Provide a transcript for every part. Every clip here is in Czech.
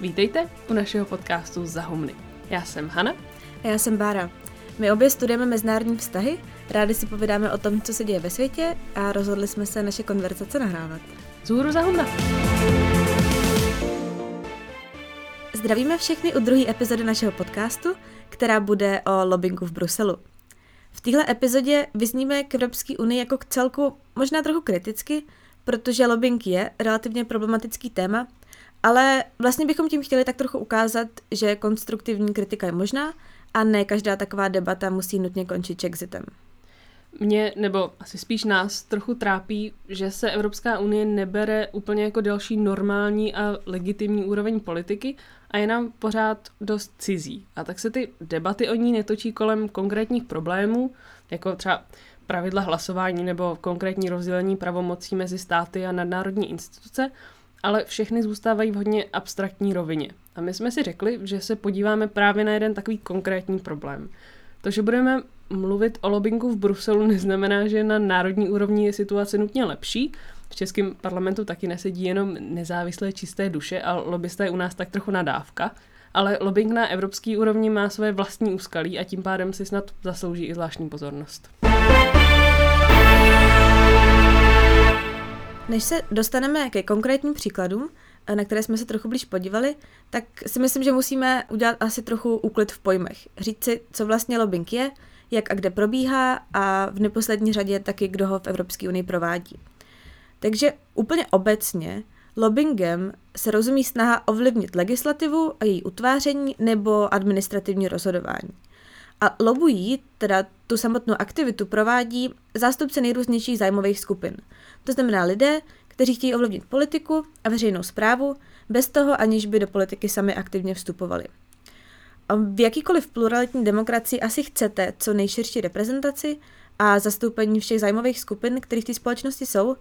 Vítejte u našeho podcastu Zahumny. Já jsem Hana. A já jsem Bára. My obě studujeme mezinárodní vztahy, rádi si povídáme o tom, co se děje ve světě a rozhodli jsme se naše konverzace nahrávat. Zůru Zahumna! Zdravíme všechny u druhé epizody našeho podcastu, která bude o lobbingu v Bruselu. V téhle epizodě vyzníme k Evropské unii jako k celku možná trochu kriticky, protože lobbying je relativně problematický téma, ale vlastně bychom tím chtěli tak trochu ukázat, že konstruktivní kritika je možná a ne každá taková debata musí nutně končit exitem. Mě, nebo asi spíš nás, trochu trápí, že se Evropská unie nebere úplně jako další normální a legitimní úroveň politiky a je nám pořád dost cizí. A tak se ty debaty o ní netočí kolem konkrétních problémů, jako třeba pravidla hlasování nebo konkrétní rozdělení pravomocí mezi státy a nadnárodní instituce, ale všechny zůstávají v hodně abstraktní rovině. A my jsme si řekli, že se podíváme právě na jeden takový konkrétní problém. To, že budeme mluvit o lobbingu v Bruselu, neznamená, že na národní úrovni je situace nutně lepší. V českém parlamentu taky nesedí jenom nezávislé čisté duše a lobbysté je u nás tak trochu nadávka. Ale lobbying na evropské úrovni má své vlastní úskalí a tím pádem si snad zaslouží i zvláštní pozornost. Než se dostaneme ke konkrétním příkladům, na které jsme se trochu blíž podívali, tak si myslím, že musíme udělat asi trochu úklid v pojmech. Říct si, co vlastně lobbying je, jak a kde probíhá a v neposlední řadě taky, kdo ho v Evropské unii provádí. Takže úplně obecně lobbyingem se rozumí snaha ovlivnit legislativu a její utváření nebo administrativní rozhodování. A lobují, teda tu samotnou aktivitu, provádí zástupce nejrůznějších zájmových skupin. To znamená lidé, kteří chtějí ovlivnit politiku a veřejnou zprávu, bez toho, aniž by do politiky sami aktivně vstupovali. V jakýkoliv pluralitní demokracii asi chcete co nejširší reprezentaci a zastoupení všech zájmových skupin, kterých ty společnosti jsou.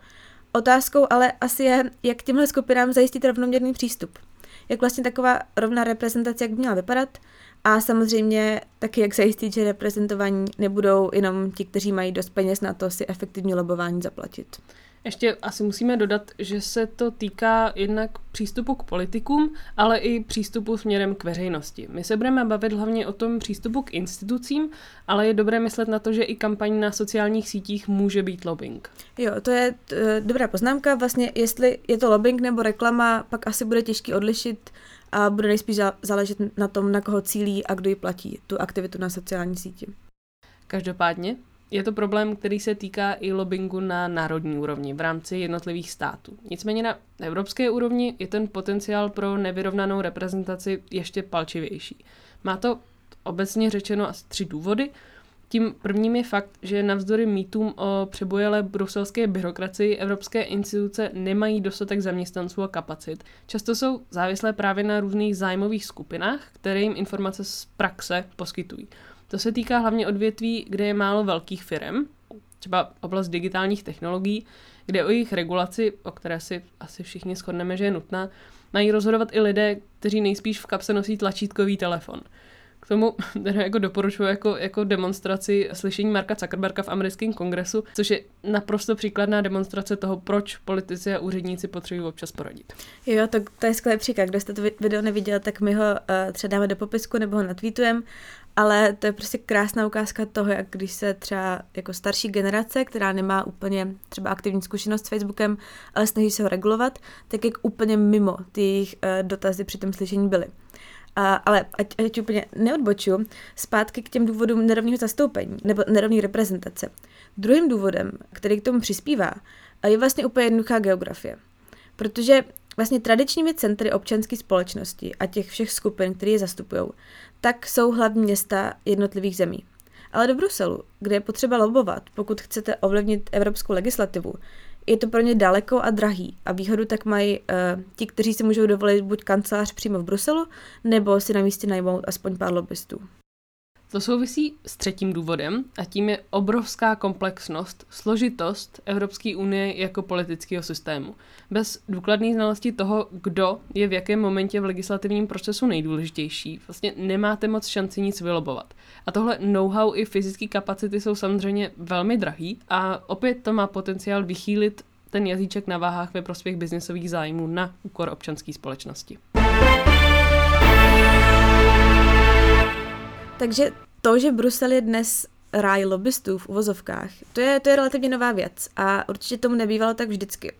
Otázkou ale asi je, jak těmhle skupinám zajistit rovnoměrný přístup. Jak vlastně taková rovná reprezentace, jak by měla vypadat a samozřejmě taky, jak zajistit, že reprezentovaní nebudou jenom ti, kteří mají dost peněz na to si efektivní lobování zaplatit. Ještě asi musíme dodat, že se to týká jednak přístupu k politikům, ale i přístupu směrem k veřejnosti. My se budeme bavit hlavně o tom přístupu k institucím, ale je dobré myslet na to, že i kampaň na sociálních sítích může být lobbying. Jo, to je t- dobrá poznámka. Vlastně, jestli je to lobbying nebo reklama, pak asi bude těžký odlišit a bude nejspíš záležet na tom, na koho cílí a kdo ji platí, tu aktivitu na sociální síti. Každopádně, je to problém, který se týká i lobbingu na národní úrovni v rámci jednotlivých států. Nicméně na evropské úrovni je ten potenciál pro nevyrovnanou reprezentaci ještě palčivější. Má to obecně řečeno asi tři důvody. Tím prvním je fakt, že navzdory mýtům o přebojelé bruselské byrokracii evropské instituce nemají dostatek zaměstnanců a kapacit. Často jsou závislé právě na různých zájmových skupinách, které jim informace z praxe poskytují. To se týká hlavně odvětví, kde je málo velkých firm, třeba oblast digitálních technologií, kde o jejich regulaci, o které si asi všichni shodneme, že je nutná, mají rozhodovat i lidé, kteří nejspíš v kapse nosí tlačítkový telefon. K tomu teda jako doporučuji jako, jako demonstraci slyšení Marka Zuckerberga v americkém kongresu, což je naprosto příkladná demonstrace toho, proč politici a úředníci potřebují občas poradit. Jo, to, to je skvělý příklad. Kdo jste to video neviděl, tak my ho uh, třeba dáme do popisku nebo ho natweetujeme ale to je prostě krásná ukázka toho, jak když se třeba jako starší generace, která nemá úplně třeba aktivní zkušenost s Facebookem, ale snaží se ho regulovat, tak jak úplně mimo ty jejich uh, dotazy při tom slyšení byly. A, ale ať, ať úplně neodboču, zpátky k těm důvodům nerovného zastoupení nebo nerovné reprezentace. Druhým důvodem, který k tomu přispívá, je vlastně úplně jednoduchá geografie. Protože vlastně tradičními centry občanské společnosti a těch všech skupin, které je zastupují, tak jsou hlavní města jednotlivých zemí. Ale do Bruselu, kde je potřeba lobovat, pokud chcete ovlivnit evropskou legislativu, je to pro ně daleko a drahý a výhodu tak mají uh, ti, kteří si můžou dovolit buď kancelář přímo v Bruselu, nebo si na místě najmout aspoň pár lobbystů. To souvisí s třetím důvodem a tím je obrovská komplexnost, složitost Evropské unie jako politického systému. Bez důkladné znalosti toho, kdo je v jakém momentě v legislativním procesu nejdůležitější, vlastně nemáte moc šanci nic vylobovat. A tohle know-how i fyzické kapacity jsou samozřejmě velmi drahý a opět to má potenciál vychýlit ten jazyček na váhách ve prospěch biznesových zájmů na úkor občanské společnosti. Takže to, že Brusel je dnes ráj lobbystů v uvozovkách, to je, to je relativně nová věc a určitě tomu nebývalo tak vždycky.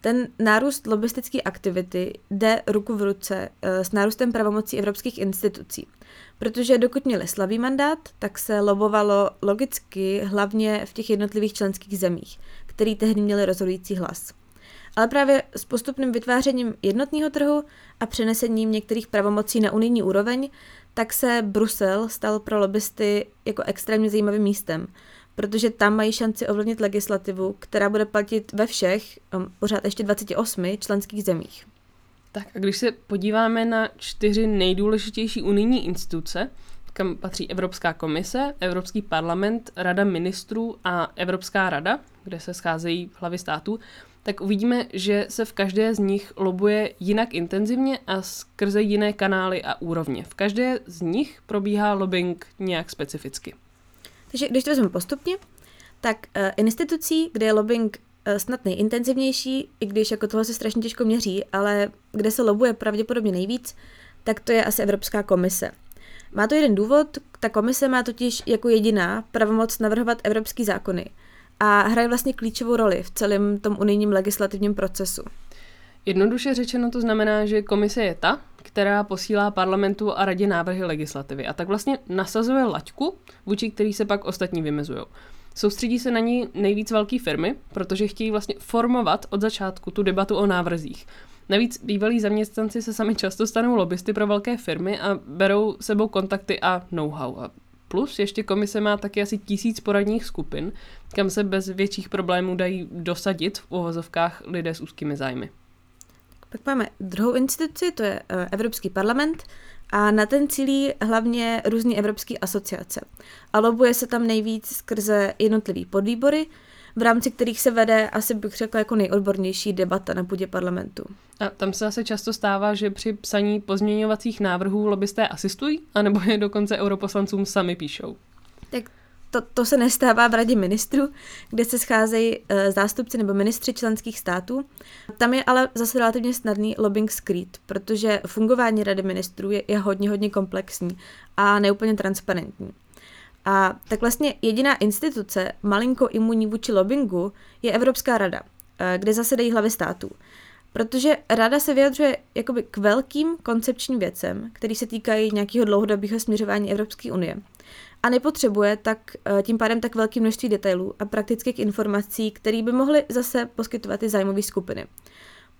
Ten nárůst lobbystické aktivity jde ruku v ruce eh, s nárůstem pravomocí evropských institucí. Protože dokud měli slabý mandát, tak se lobovalo logicky hlavně v těch jednotlivých členských zemích, který tehdy měli rozhodující hlas. Ale právě s postupným vytvářením jednotného trhu a přenesením některých pravomocí na unijní úroveň, tak se Brusel stal pro lobbysty jako extrémně zajímavým místem, protože tam mají šanci ovlivnit legislativu, která bude platit ve všech, um, pořád ještě 28 členských zemích. Tak a když se podíváme na čtyři nejdůležitější unijní instituce, kam patří Evropská komise, Evropský parlament, Rada ministrů a Evropská rada, kde se scházejí hlavy států, tak uvidíme, že se v každé z nich lobuje jinak intenzivně a skrze jiné kanály a úrovně. V každé z nich probíhá lobbying nějak specificky. Takže když to vezmeme postupně, tak uh, institucí, kde je lobbying uh, snad nejintenzivnější, i když jako toho se strašně těžko měří, ale kde se lobuje pravděpodobně nejvíc, tak to je asi Evropská komise. Má to jeden důvod, ta komise má totiž jako jediná pravomoc navrhovat evropský zákony a hraje vlastně klíčovou roli v celém tom unijním legislativním procesu. Jednoduše řečeno to znamená, že komise je ta, která posílá parlamentu a radě návrhy legislativy a tak vlastně nasazuje laťku, vůči který se pak ostatní vymezují. Soustředí se na ní nejvíc velké firmy, protože chtějí vlastně formovat od začátku tu debatu o návrzích. Navíc bývalí zaměstnanci se sami často stanou lobbysty pro velké firmy a berou sebou kontakty a know-how. A plus ještě komise má taky asi tisíc poradních skupin, kam se bez větších problémů dají dosadit v uvozovkách lidé s úzkými zájmy. Pak máme druhou instituci, to je eh, Evropský parlament a na ten cílí hlavně různé evropské asociace. A lobuje se tam nejvíc skrze jednotlivý podvýbory, v rámci kterých se vede, asi bych řekla, jako nejodbornější debata na půdě parlamentu. A tam se asi často stává, že při psaní pozměňovacích návrhů lobbysté asistují, anebo je dokonce europoslancům sami píšou. Tak to, to se nestává v radě ministrů, kde se scházejí e, zástupci nebo ministři členských států. Tam je ale zase relativně snadný lobbying skrýt, protože fungování rady ministrů je, je hodně, hodně komplexní a neúplně transparentní. A tak vlastně jediná instituce malinko imunní vůči lobbingu je Evropská rada, e, kde zasedají hlavy států. Protože rada se vyjadřuje jakoby k velkým koncepčním věcem, které se týkají nějakého dlouhodobého směřování Evropské unie a nepotřebuje tak eh, tím pádem tak velké množství detailů a praktických informací, které by mohly zase poskytovat ty zájmové skupiny.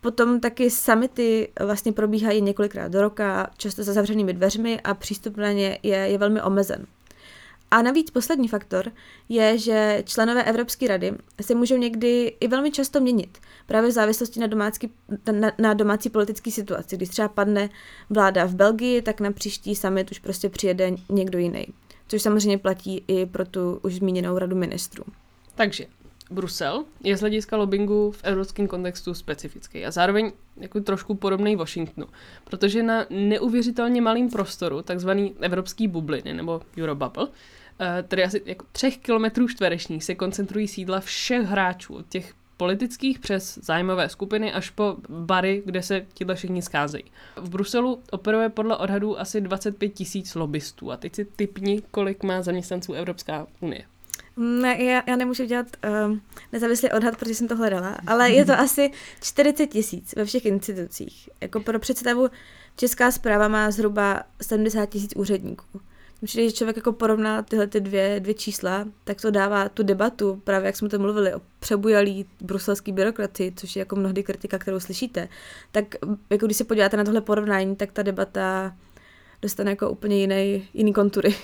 Potom taky samity vlastně probíhají několikrát do roka, často za zavřenými dveřmi a přístup na ně je, je velmi omezen. A navíc poslední faktor je, že členové Evropské rady se můžou někdy i velmi často měnit, právě v závislosti na domácí, na, na domácí politické situaci. Když třeba padne vláda v Belgii, tak na příští summit už prostě přijede někdo jiný což samozřejmě platí i pro tu už zmíněnou radu ministrů. Takže Brusel je z hlediska lobbingu v evropském kontextu specifický a zároveň jako trošku podobný Washingtonu, protože na neuvěřitelně malém prostoru, takzvaný evropský bubliny nebo Eurobubble, tedy asi jako třech kilometrů čtverečních, se koncentrují sídla všech hráčů, od těch politických přes zájmové skupiny až po bary, kde se tihle všichni scházejí. V Bruselu operuje podle odhadů asi 25 tisíc lobbystů a teď si typni, kolik má zaměstnanců Evropská unie. Ne, já, já nemůžu dělat um, nezávislý odhad, protože jsem to hledala, ale je to asi 40 tisíc ve všech institucích. Jako pro představu, Česká zpráva má zhruba 70 tisíc úředníků. Určitě, když člověk jako porovná tyhle ty dvě, dvě čísla, tak to dává tu debatu, právě jak jsme to mluvili, o přebujalý bruselský byrokracii, což je jako mnohdy kritika, kterou slyšíte, tak jako když se podíváte na tohle porovnání, tak ta debata dostane jako úplně jiný, jiný kontury.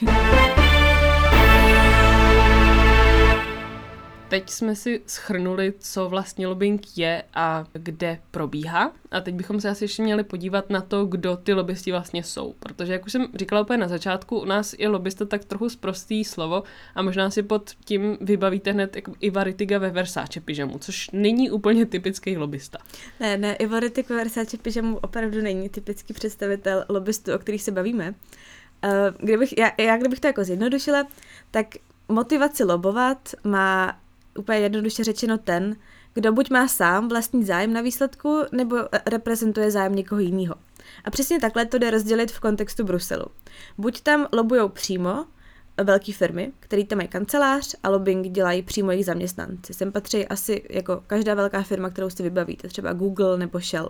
Teď jsme si schrnuli, co vlastně lobbying je a kde probíhá. A teď bychom se asi ještě měli podívat na to, kdo ty lobbysti vlastně jsou. Protože, jak už jsem říkala úplně na začátku, u nás je lobbysta tak trochu zprostý slovo a možná si pod tím vybavíte hned jako Iva Ritiga ve Versace pyžamu, což není úplně typický lobbysta. Ne, ne, Iva Ritig ve Versace pyžamu opravdu není typický představitel lobbystů, o kterých se bavíme. Uh, kdybych, já, já kdybych to jako zjednodušila, tak motivaci lobovat má úplně jednoduše řečeno ten, kdo buď má sám vlastní zájem na výsledku, nebo reprezentuje zájem někoho jiného. A přesně takhle to jde rozdělit v kontextu Bruselu. Buď tam lobujou přímo velké firmy, které tam mají kancelář a lobbying dělají přímo jejich zaměstnanci. Sem patří asi jako každá velká firma, kterou si vybavíte, třeba Google nebo Shell.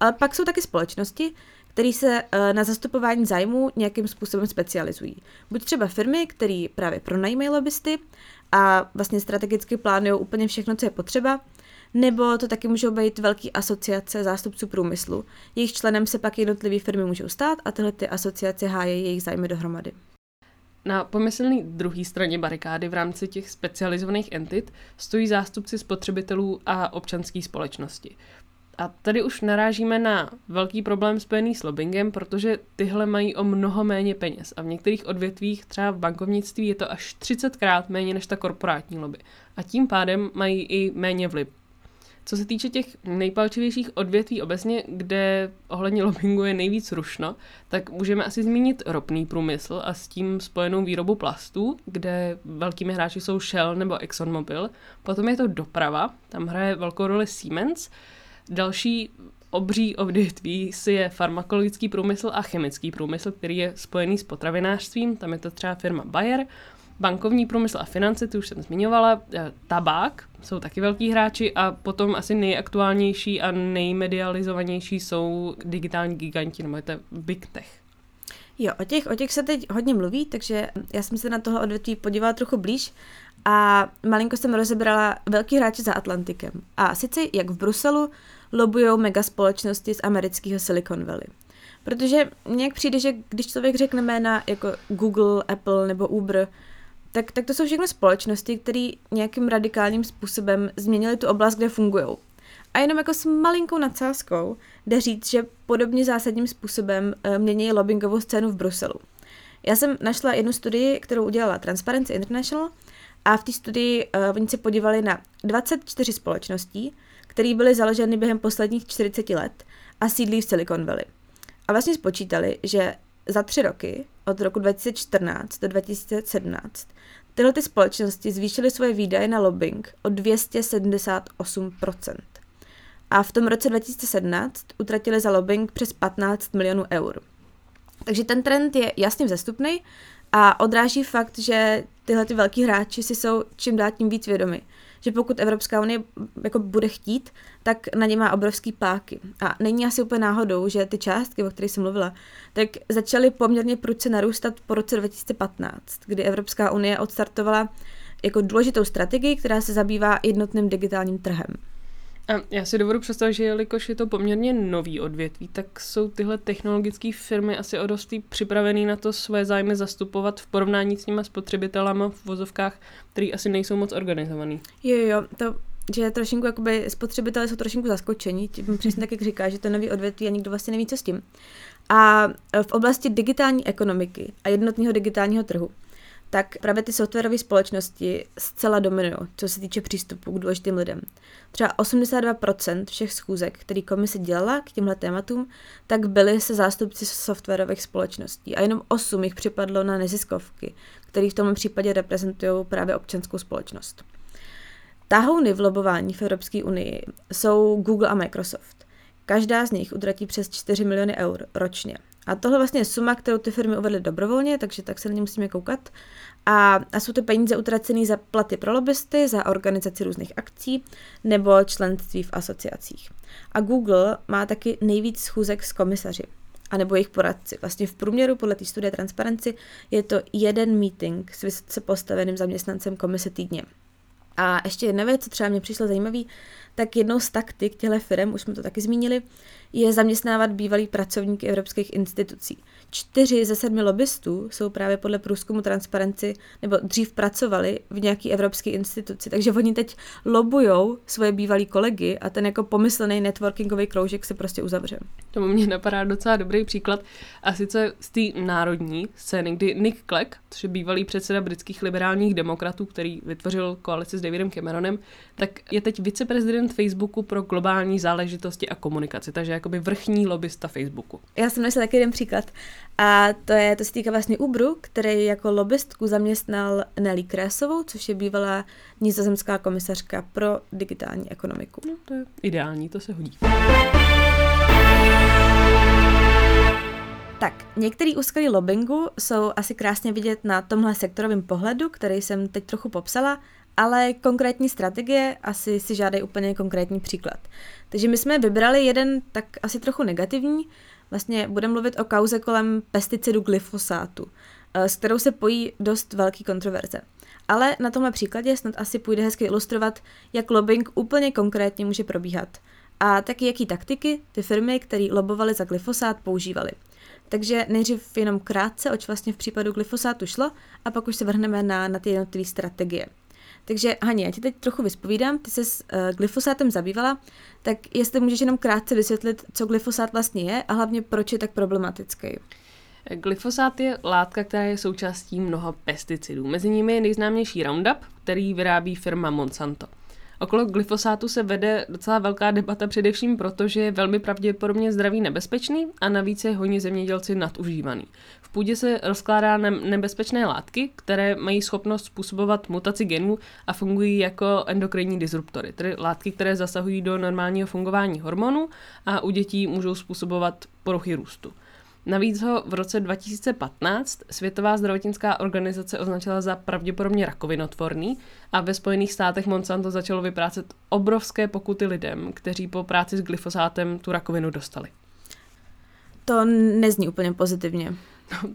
Ale pak jsou taky společnosti, které se eh, na zastupování zájmů nějakým způsobem specializují. Buď třeba firmy, které právě pronajímají lobbysty a vlastně strategicky plánují úplně všechno, co je potřeba, nebo to taky můžou být velké asociace zástupců průmyslu. Jejich členem se pak jednotlivé firmy můžou stát a tyhle ty asociace hájí jejich zájmy dohromady. Na pomyslný druhé straně barikády v rámci těch specializovaných entit stojí zástupci spotřebitelů a občanské společnosti. A tady už narážíme na velký problém spojený s lobbyingem, protože tyhle mají o mnoho méně peněz a v některých odvětvích, třeba v bankovnictví, je to až 30krát méně než ta korporátní lobby. A tím pádem mají i méně vliv. Co se týče těch nejpalčivějších odvětví obecně, kde ohledně lobbingu je nejvíc rušno, tak můžeme asi zmínit ropný průmysl a s tím spojenou výrobu plastů, kde velkými hráči jsou Shell nebo ExxonMobil. Potom je to doprava, tam hraje velkou roli Siemens, Další obří odvětví si je farmakologický průmysl a chemický průmysl, který je spojený s potravinářstvím, tam je to třeba firma Bayer, bankovní průmysl a finance, ty už jsem zmiňovala, eh, tabák, jsou taky velký hráči a potom asi nejaktuálnější a nejmedializovanější jsou digitální giganti, nebo je to Big Tech. Jo, o těch, o těch se teď hodně mluví, takže já jsem se na toho odvětví podívala trochu blíž a malinko jsem rozebrala velký hráče za Atlantikem. A sice jak v Bruselu lobujou mega společnosti z amerického Silicon Valley. Protože nějak přijde, že když člověk řekne jména jako Google, Apple nebo Uber, tak, tak to jsou všechno společnosti, které nějakým radikálním způsobem změnily tu oblast, kde fungují. A jenom jako s malinkou nadsázkou jde říct, že podobně zásadním způsobem uh, mění lobbyingovou scénu v Bruselu. Já jsem našla jednu studii, kterou udělala Transparency International a v té studii uh, oni se podívali na 24 společností, které byly založeny během posledních 40 let a sídlí v Silicon Valley. A vlastně spočítali, že za tři roky, od roku 2014 do 2017, tyhle ty společnosti zvýšily svoje výdaje na lobbying o 278%. A v tom roce 2017 utratili za lobbying přes 15 milionů eur. Takže ten trend je jasně vzestupný a odráží fakt, že tyhle ty velký hráči si jsou čím dál tím víc vědomi. Že pokud Evropská unie jako bude chtít, tak na ně má obrovský páky. A není asi úplně náhodou, že ty částky, o kterých jsem mluvila, tak začaly poměrně prudce narůstat po roce 2015, kdy Evropská unie odstartovala jako důležitou strategii, která se zabývá jednotným digitálním trhem. A já si dovedu představit, že jelikož je to poměrně nový odvětví, tak jsou tyhle technologické firmy asi o dost připravený na to své zájmy zastupovat v porovnání s nimi spotřebitelama v vozovkách, který asi nejsou moc organizovaný. Jo, jo, to že trošinku jakoby spotřebitelé jsou trošinku zaskočení, tím přesně tak, jak říká, že to nový odvětví a nikdo vlastně neví, co s tím. A v oblasti digitální ekonomiky a jednotného digitálního trhu tak právě ty softwarové společnosti zcela dominují, co se týče přístupu k důležitým lidem. Třeba 82% všech schůzek, který komise dělala k těmhle tématům, tak byly se zástupci softwarových společností a jenom 8 jich připadlo na neziskovky, které v tomhle případě reprezentují právě občanskou společnost. Tahouny v lobování v Evropské unii jsou Google a Microsoft. Každá z nich utratí přes 4 miliony eur ročně. A tohle vlastně je suma, kterou ty firmy uvedly dobrovolně, takže tak se na ně musíme koukat. A, a jsou to peníze utracené za platy pro lobbysty, za organizaci různých akcí nebo členství v asociacích. A Google má taky nejvíc schůzek s komisaři a nebo jejich poradci. Vlastně v průměru podle té studie Transparency je to jeden meeting s vysoce postaveným zaměstnancem komise týdně. A ještě jedna věc, co třeba mě přišlo zajímavý, tak jednou z taktik těchto firm, už jsme to taky zmínili, je zaměstnávat bývalý pracovníky evropských institucí. Čtyři ze sedmi lobbystů jsou právě podle průzkumu transparenci nebo dřív pracovali v nějaké evropské instituci, takže oni teď lobujou svoje bývalý kolegy a ten jako pomyslný networkingový kroužek se prostě uzavře. Tomu mě napadá docela dobrý příklad a sice z té národní scény, kdy Nick Clegg, což je bývalý předseda britských liberálních demokratů, který vytvořil koalici Davidem Cameronem, tak je teď viceprezident Facebooku pro globální záležitosti a komunikaci, takže jakoby vrchní lobbysta Facebooku. Já jsem našla taky jeden příklad a to, je, to se týká vlastně Uberu, který jako lobbystku zaměstnal Nelly Krésovou, což je bývalá nizozemská komisařka pro digitální ekonomiku. No, to je ideální, to se hodí. Tak, některé úskalí lobbingu jsou asi krásně vidět na tomhle sektorovém pohledu, který jsem teď trochu popsala, ale konkrétní strategie asi si žádají úplně konkrétní příklad. Takže my jsme vybrali jeden tak asi trochu negativní, vlastně budeme mluvit o kauze kolem pesticidu glyfosátu, eh, s kterou se pojí dost velký kontroverze. Ale na tomhle příkladě snad asi půjde hezky ilustrovat, jak lobbying úplně konkrétně může probíhat. A taky jaký taktiky ty firmy, které lobovaly za glyfosát, používaly. Takže nejdřív jenom krátce, oč vlastně v případu glyfosátu šlo, a pak už se vrhneme na, na ty jednotlivé strategie. Takže Hani, já ti teď trochu vyspovídám, ty se s uh, glyfosátem zabývala, tak jestli můžeš jenom krátce vysvětlit, co glyfosát vlastně je a hlavně proč je tak problematický. Glyfosát je látka, která je součástí mnoha pesticidů. Mezi nimi je nejznámější Roundup, který vyrábí firma Monsanto. Okolo glyfosátu se vede docela velká debata především proto, že je velmi pravděpodobně zdraví nebezpečný a navíc je hodně zemědělci nadužívaný. V půdě se rozkládá nebezpečné látky, které mají schopnost způsobovat mutaci genů a fungují jako endokrinní disruptory, tedy látky, které zasahují do normálního fungování hormonů a u dětí můžou způsobovat poruchy růstu. Navíc ho v roce 2015 Světová zdravotnická organizace označila za pravděpodobně rakovinotvorný a ve Spojených státech Monsanto začalo vyprácet obrovské pokuty lidem, kteří po práci s glyfosátem tu rakovinu dostali. To nezní úplně pozitivně.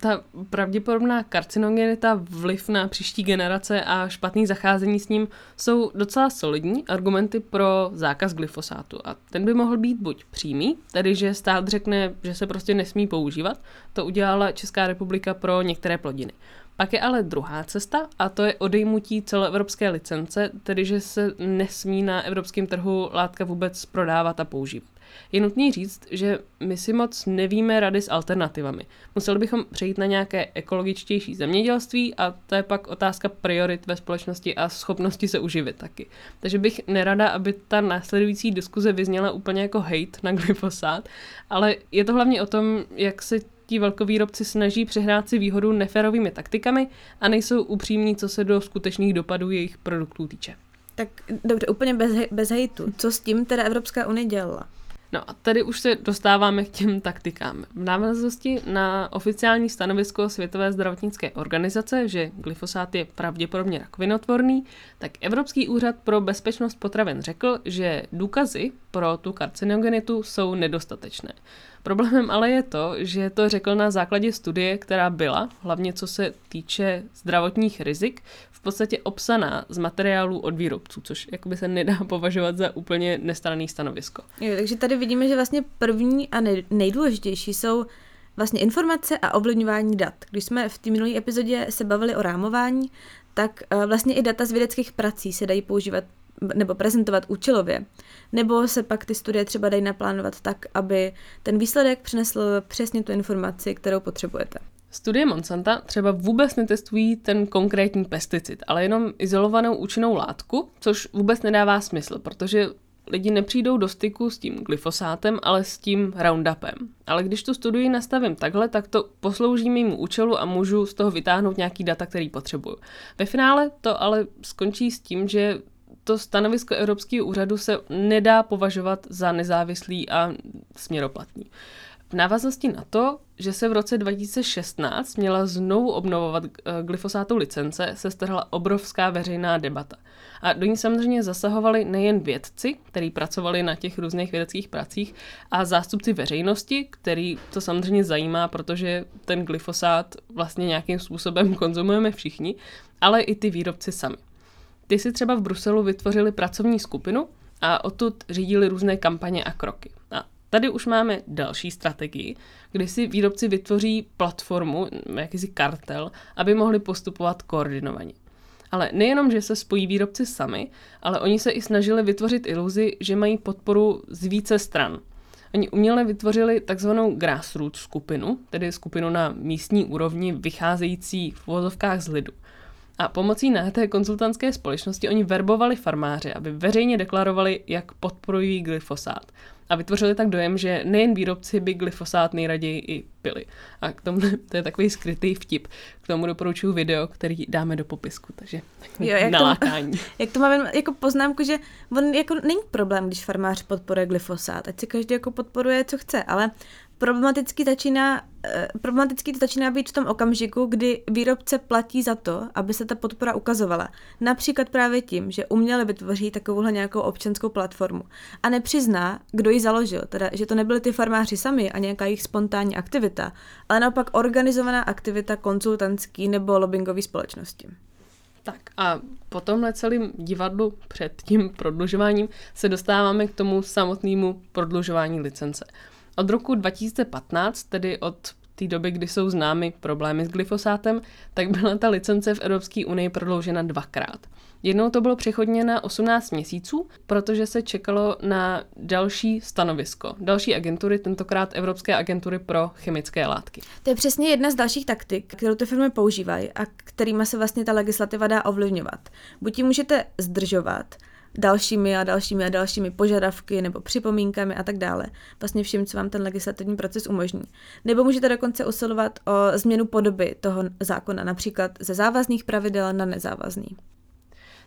Ta pravděpodobná karcinogenita, vliv na příští generace a špatný zacházení s ním jsou docela solidní argumenty pro zákaz glyfosátu. A ten by mohl být buď přímý, tedy že stát řekne, že se prostě nesmí používat, to udělala Česká republika pro některé plodiny. Pak je ale druhá cesta a to je odejmutí celoevropské licence, tedy že se nesmí na evropském trhu látka vůbec prodávat a používat. Je nutný říct, že my si moc nevíme rady s alternativami. Museli bychom přejít na nějaké ekologičtější zemědělství a to je pak otázka priorit ve společnosti a schopnosti se uživit taky. Takže bych nerada, aby ta následující diskuze vyzněla úplně jako hate na glyfosát, ale je to hlavně o tom, jak se ti velkovýrobci snaží přehrát si výhodu neférovými taktikami a nejsou upřímní, co se do skutečných dopadů jejich produktů týče. Tak dobře, úplně bez, bez hejtu. Co s tím teda Evropská unie dělala? No a tady už se dostáváme k těm taktikám. V návaznosti na oficiální stanovisko Světové zdravotnické organizace, že glyfosát je pravděpodobně rakovinotvorný, tak Evropský úřad pro bezpečnost potravin řekl, že důkazy pro tu karcinogenitu jsou nedostatečné. Problémem ale je to, že to řekl na základě studie, která byla, hlavně co se týče zdravotních rizik, v podstatě obsaná z materiálů od výrobců, což jakoby se nedá považovat za úplně nestranný stanovisko. Jo, takže tady vidíme, že vlastně první a nejdůležitější jsou vlastně informace a ovlivňování dat. Když jsme v té minulé epizodě se bavili o rámování, tak eh, vlastně i data z vědeckých prací se dají používat nebo prezentovat účelově. Nebo se pak ty studie třeba dají naplánovat tak, aby ten výsledek přinesl přesně tu informaci, kterou potřebujete. Studie Monsanta třeba vůbec netestují ten konkrétní pesticid, ale jenom izolovanou účinnou látku, což vůbec nedává smysl, protože lidi nepřijdou do styku s tím glyfosátem, ale s tím Roundupem. Ale když tu studii nastavím takhle, tak to poslouží mému účelu a můžu z toho vytáhnout nějaký data, který potřebuju. Ve finále to ale skončí s tím, že to stanovisko Evropského úřadu se nedá považovat za nezávislý a směroplatný. V návaznosti na to, že se v roce 2016 měla znovu obnovovat eh, glyfosátu licence, se strhla obrovská veřejná debata. A do ní samozřejmě zasahovali nejen vědci, kteří pracovali na těch různých vědeckých pracích, a zástupci veřejnosti, který to samozřejmě zajímá, protože ten glyfosát vlastně nějakým způsobem konzumujeme všichni, ale i ty výrobci sami. Ty si třeba v Bruselu vytvořili pracovní skupinu a odtud řídili různé kampaně a kroky. A tady už máme další strategii, kdy si výrobci vytvoří platformu, jakýsi kartel, aby mohli postupovat koordinovaně. Ale nejenom, že se spojí výrobci sami, ale oni se i snažili vytvořit iluzi, že mají podporu z více stran. Oni uměle vytvořili takzvanou grassroots skupinu, tedy skupinu na místní úrovni vycházející v vozovkách z lidu. A pomocí té konzultantské společnosti oni verbovali farmáře, aby veřejně deklarovali, jak podporují glyfosát a vytvořili tak dojem, že nejen výrobci by glyfosát nejraději i pili. A k tomu to je takový skrytý vtip. K tomu doporučuji video, který dáme do popisku, takže jo, jak nalákání. To, jak to máme jako poznámku, že on jako není problém, když farmář podporuje glyfosát, ať si každý jako podporuje, co chce, ale Problematický začíná, eh, problematický to začíná být v tom okamžiku, kdy výrobce platí za to, aby se ta podpora ukazovala. Například právě tím, že uměle vytvoří takovouhle nějakou občanskou platformu a nepřizná, kdo ji založil, teda že to nebyly ty farmáři sami a nějaká jejich spontánní aktivita, ale naopak organizovaná aktivita konzultantský nebo lobbyingový společnosti. Tak a po tomhle celém divadlu před tím prodlužováním se dostáváme k tomu samotnému prodlužování licence. Od roku 2015, tedy od té doby, kdy jsou známy problémy s glyfosátem, tak byla ta licence v Evropské unii prodloužena dvakrát. Jednou to bylo přechodně na 18 měsíců, protože se čekalo na další stanovisko. Další agentury, tentokrát Evropské agentury pro chemické látky. To je přesně jedna z dalších taktik, kterou ty firmy používají a kterými se vlastně ta legislativa dá ovlivňovat. Buď ji můžete zdržovat, dalšími a dalšími a dalšími požadavky nebo připomínkami a tak dále. Vlastně vším, co vám ten legislativní proces umožní. Nebo můžete dokonce usilovat o změnu podoby toho zákona, například ze závazných pravidel na nezávazný.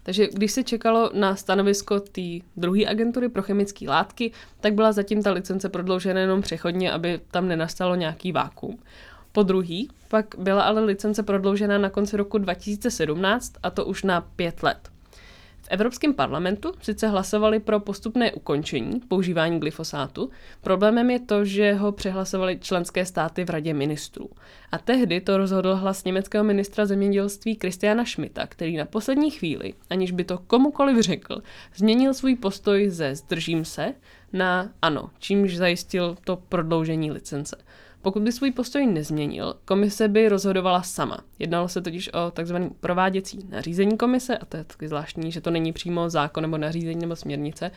Takže když se čekalo na stanovisko té druhé agentury pro chemické látky, tak byla zatím ta licence prodloužena jenom přechodně, aby tam nenastalo nějaký vákuum. Po druhý pak byla ale licence prodloužena na konci roku 2017 a to už na pět let. Evropském parlamentu sice hlasovali pro postupné ukončení používání glyfosátu, problémem je to, že ho přehlasovali členské státy v radě ministrů. A tehdy to rozhodl hlas německého ministra zemědělství Kristiana Schmidta, který na poslední chvíli, aniž by to komukoliv řekl, změnil svůj postoj ze zdržím se na ano, čímž zajistil to prodloužení licence. Pokud by svůj postoj nezměnil, komise by rozhodovala sama. Jednalo se totiž o tzv. prováděcí nařízení komise, a to je taky zvláštní, že to není přímo zákon nebo nařízení nebo směrnice.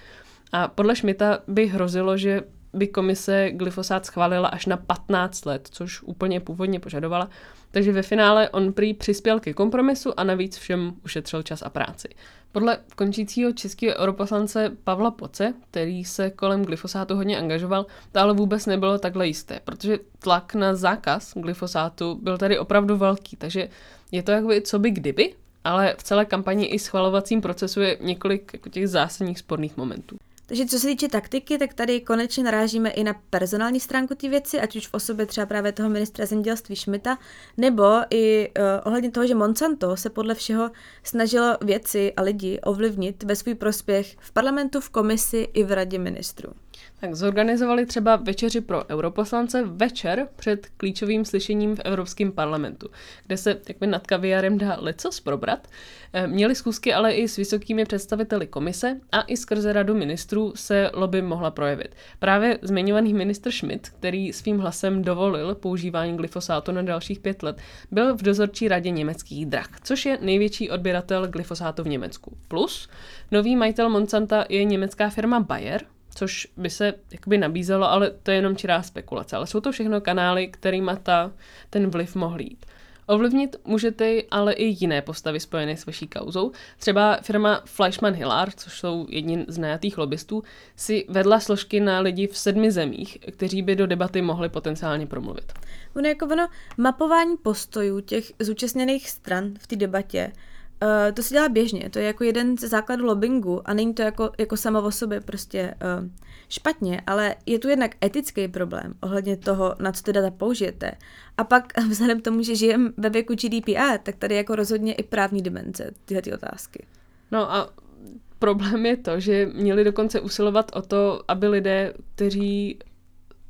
A podle Šmita by hrozilo, že by komise glyfosát schválila až na 15 let, což úplně původně požadovala. Takže ve finále on prý přispěl ke kompromisu a navíc všem ušetřil čas a práci. Podle končícího českého europoslance Pavla Poce, který se kolem glyfosátu hodně angažoval, to ale vůbec nebylo takhle jisté, protože tlak na zákaz glyfosátu byl tady opravdu velký, takže je to jakoby co by kdyby, ale v celé kampani i schvalovacím procesu je několik jako těch zásadních sporných momentů. Takže co se týče taktiky, tak tady konečně narážíme i na personální stránku té věci, ať už v osobě třeba právě toho ministra zemědělství Šmita, nebo i uh, ohledně toho, že Monsanto se podle všeho snažilo věci a lidi ovlivnit ve svůj prospěch v parlamentu, v komisi i v radě ministrů. Tak zorganizovali třeba večeři pro europoslance večer před klíčovým slyšením v Evropském parlamentu, kde se jakby nad kaviárem dá lecos probrat. Eh, měli schůzky ale i s vysokými představiteli komise a i skrze radu ministrů se lobby mohla projevit. Právě zmiňovaný ministr Schmidt, který svým hlasem dovolil používání glyfosátu na dalších pět let, byl v dozorčí radě německých drah, což je největší odběratel glyfosátu v Německu. Plus, nový majitel Monsanta je německá firma Bayer, což by se jakoby nabízelo, ale to je jenom čirá spekulace. Ale jsou to všechno kanály, kterými ta, ten vliv mohl jít. Ovlivnit můžete ale i jiné postavy spojené s vaší kauzou. Třeba firma Fleischmann Hillard, což jsou jedni z najatých lobbystů, si vedla složky na lidi v sedmi zemích, kteří by do debaty mohli potenciálně promluvit. Ono jako ono, mapování postojů těch zúčastněných stran v té debatě Uh, to se dělá běžně, to je jako jeden ze základů lobbingu a není to jako, jako samo o sobě prostě uh, špatně, ale je tu jednak etický problém ohledně toho, na co ty data použijete. A pak vzhledem k tomu, že žijeme ve věku GDPR, tak tady jako rozhodně i právní dimenze tyhle ty otázky. No a problém je to, že měli dokonce usilovat o to, aby lidé, kteří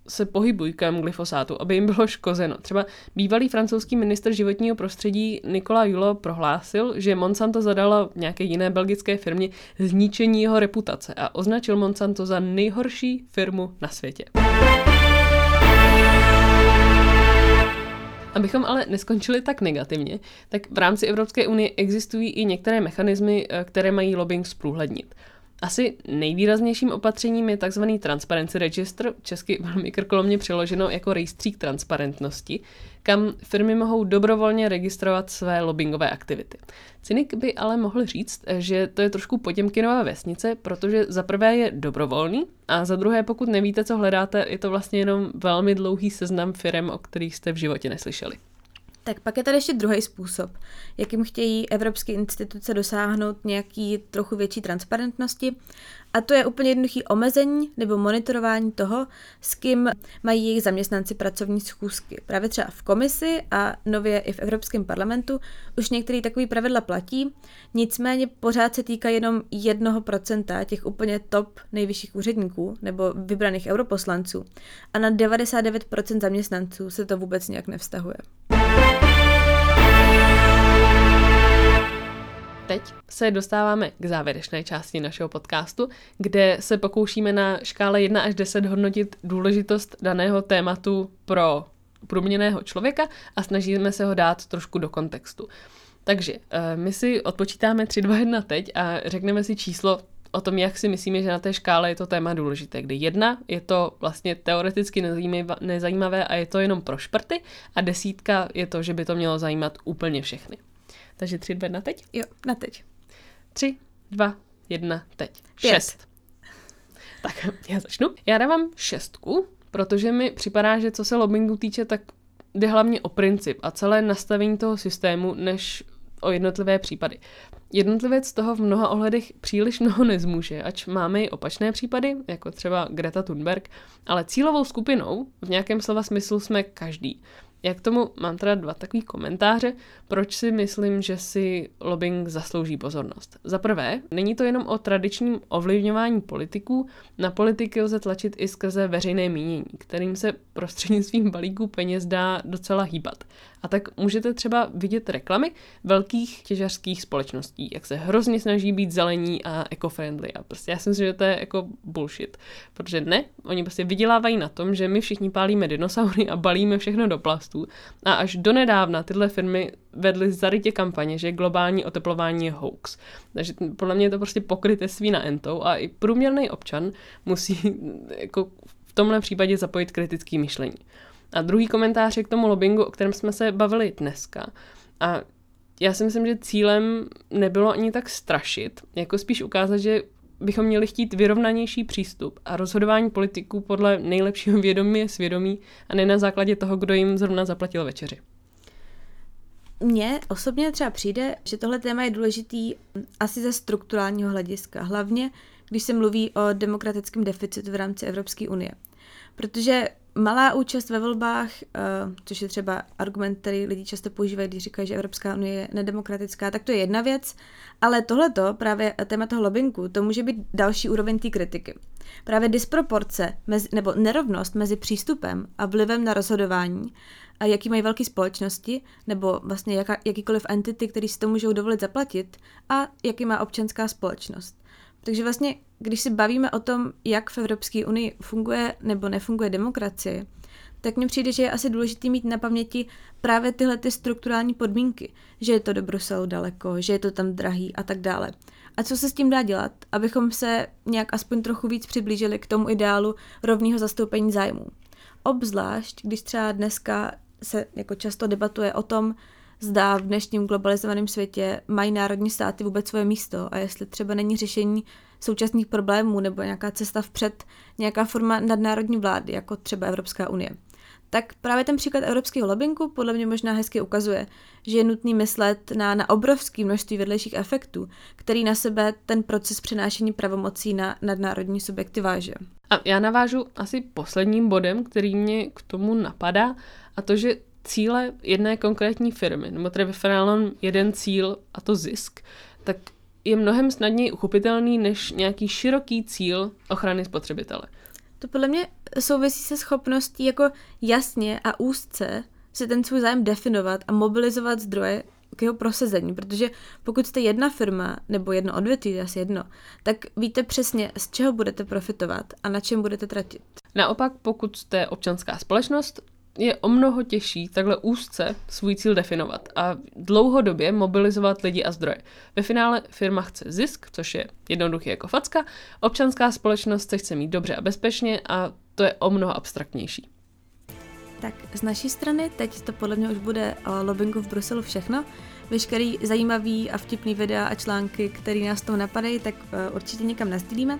se pohybují kolem glyfosátu, aby jim bylo škozeno. Třeba bývalý francouzský minister životního prostředí Nikola Julo prohlásil, že Monsanto zadala nějaké jiné belgické firmě zničení jeho reputace a označil Monsanto za nejhorší firmu na světě. Abychom ale neskončili tak negativně, tak v rámci Evropské unie existují i některé mechanismy, eh, které mají lobbying zprůhlednit. Asi nejvýraznějším opatřením je tzv. Transparency Register, česky velmi krkolomně přeloženo jako rejstřík transparentnosti, kam firmy mohou dobrovolně registrovat své lobbyingové aktivity. Cynik by ale mohl říct, že to je trošku potěmkinová vesnice, protože za prvé je dobrovolný a za druhé, pokud nevíte, co hledáte, je to vlastně jenom velmi dlouhý seznam firm, o kterých jste v životě neslyšeli. Tak pak je tady ještě druhý způsob, jakým chtějí evropské instituce dosáhnout nějaký trochu větší transparentnosti. A to je úplně jednoduchý omezení nebo monitorování toho, s kým mají jejich zaměstnanci pracovní schůzky. Právě třeba v komisi a nově i v Evropském parlamentu už některé takové pravidla platí, nicméně pořád se týká jenom jednoho procenta těch úplně top nejvyšších úředníků nebo vybraných europoslanců a na 99% zaměstnanců se to vůbec nějak nevztahuje. Teď se dostáváme k závěrečné části našeho podcastu, kde se pokoušíme na škále 1 až 10 hodnotit důležitost daného tématu pro průměrného člověka a snažíme se ho dát trošku do kontextu. Takže eh, my si odpočítáme 3, 2, 1 teď a řekneme si číslo o tom, jak si myslíme, že na té škále je to téma důležité. Kdy jedna je to vlastně teoreticky nezajímavé a je to jenom pro šprty a desítka je to, že by to mělo zajímat úplně všechny. Takže tři, dva, na teď? Jo, na teď. Tři, dva, jedna, teď. Pět. Šest. Tak já začnu. Já dávám šestku, protože mi připadá, že co se lobbingu týče, tak jde hlavně o princip a celé nastavení toho systému, než o jednotlivé případy. Jednotlivec toho v mnoha ohledech příliš mnoho nezmůže, ač máme i opačné případy, jako třeba Greta Thunberg, ale cílovou skupinou v nějakém slova smyslu jsme každý. Jak tomu mám teda dva takový komentáře, proč si myslím, že si lobbying zaslouží pozornost. Za prvé, není to jenom o tradičním ovlivňování politiků, na politiky lze tlačit i skrze veřejné mínění, kterým se prostřednictvím balíků peněz dá docela hýbat. A tak můžete třeba vidět reklamy velkých těžařských společností, jak se hrozně snaží být zelení a eco-friendly. A prostě já si myslím, že to je jako bullshit. Protože ne, oni prostě vydělávají na tom, že my všichni pálíme dinosaury a balíme všechno do plastů. A až donedávna tyhle firmy vedly zarytě kampaně, že globální oteplování je hoax. Takže podle mě je to prostě pokrytectví na entou a i průměrný občan musí jako v tomhle případě zapojit kritické myšlení. A druhý komentář je k tomu lobbingu, o kterém jsme se bavili dneska. A já si myslím, že cílem nebylo ani tak strašit, jako spíš ukázat, že bychom měli chtít vyrovnanější přístup a rozhodování politiků podle nejlepšího vědomí je svědomí a ne na základě toho, kdo jim zrovna zaplatil večeři. Mně osobně třeba přijde, že tohle téma je důležitý asi ze strukturálního hlediska, hlavně když se mluví o demokratickém deficitu v rámci Evropské unie. Protože malá účast ve volbách, uh, což je třeba argument, který lidi často používají, když říkají, že Evropská unie je nedemokratická, tak to je jedna věc, ale tohleto, právě téma toho lobbingu, to může být další úroveň té kritiky. Právě disproporce mezi, nebo nerovnost mezi přístupem a vlivem na rozhodování, a jaký mají velké společnosti, nebo vlastně jaká, jakýkoliv entity, který si to můžou dovolit zaplatit, a jaký má občanská společnost. Takže vlastně, když se bavíme o tom, jak v Evropské unii funguje nebo nefunguje demokracie, tak mně přijde, že je asi důležité mít na paměti právě tyhle ty strukturální podmínky, že je to do Bruselu daleko, že je to tam drahý a tak dále. A co se s tím dá dělat, abychom se nějak aspoň trochu víc přiblížili k tomu ideálu rovného zastoupení zájmů. Obzvlášť, když třeba dneska se jako často debatuje o tom, zda v dnešním globalizovaném světě mají národní státy vůbec svoje místo a jestli třeba není řešení současných problémů nebo nějaká cesta vpřed, nějaká forma nadnárodní vlády, jako třeba Evropská unie. Tak právě ten příklad evropského lobbingu podle mě možná hezky ukazuje, že je nutný myslet na, na obrovské množství vedlejších efektů, který na sebe ten proces přenášení pravomocí na nadnárodní subjekty váže. A já navážu asi posledním bodem, který mě k tomu napadá, a to, že cíle jedné konkrétní firmy, nebo tedy ve finále jeden cíl, a to zisk, tak je mnohem snadněji uchopitelný než nějaký široký cíl ochrany spotřebitele. To podle mě souvisí se schopností jako jasně a úzce si ten svůj zájem definovat a mobilizovat zdroje k jeho prosazení, protože pokud jste jedna firma nebo jedno odvětví, asi jedno, tak víte přesně, z čeho budete profitovat a na čem budete tratit. Naopak, pokud jste občanská společnost, je o mnoho těžší takhle úzce svůj cíl definovat a dlouhodobě mobilizovat lidi a zdroje. Ve finále firma chce zisk, což je jednoduchý jako facka, občanská společnost se chce mít dobře a bezpečně a to je o mnoho abstraktnější. Tak z naší strany teď to podle mě už bude o lobbingu v Bruselu všechno. Veškerý zajímavý a vtipný videa a články, které nás toho napadají, tak eh, určitě někam nazdílíme.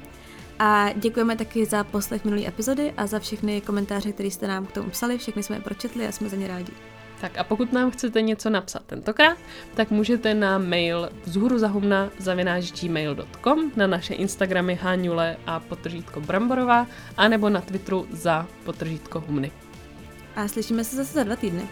A děkujeme taky za poslech minulý epizody a za všechny komentáře, které jste nám k tomu psali. Všechny jsme je pročetli a jsme za ně rádi. Tak a pokud nám chcete něco napsat tentokrát, tak můžete na mail vzhůruzahumna gmail.com, na naše Instagramy Háňule a potržítko Bramborová, anebo na Twitteru za potržítko Humny. A slyšíme se zase za dva týdny.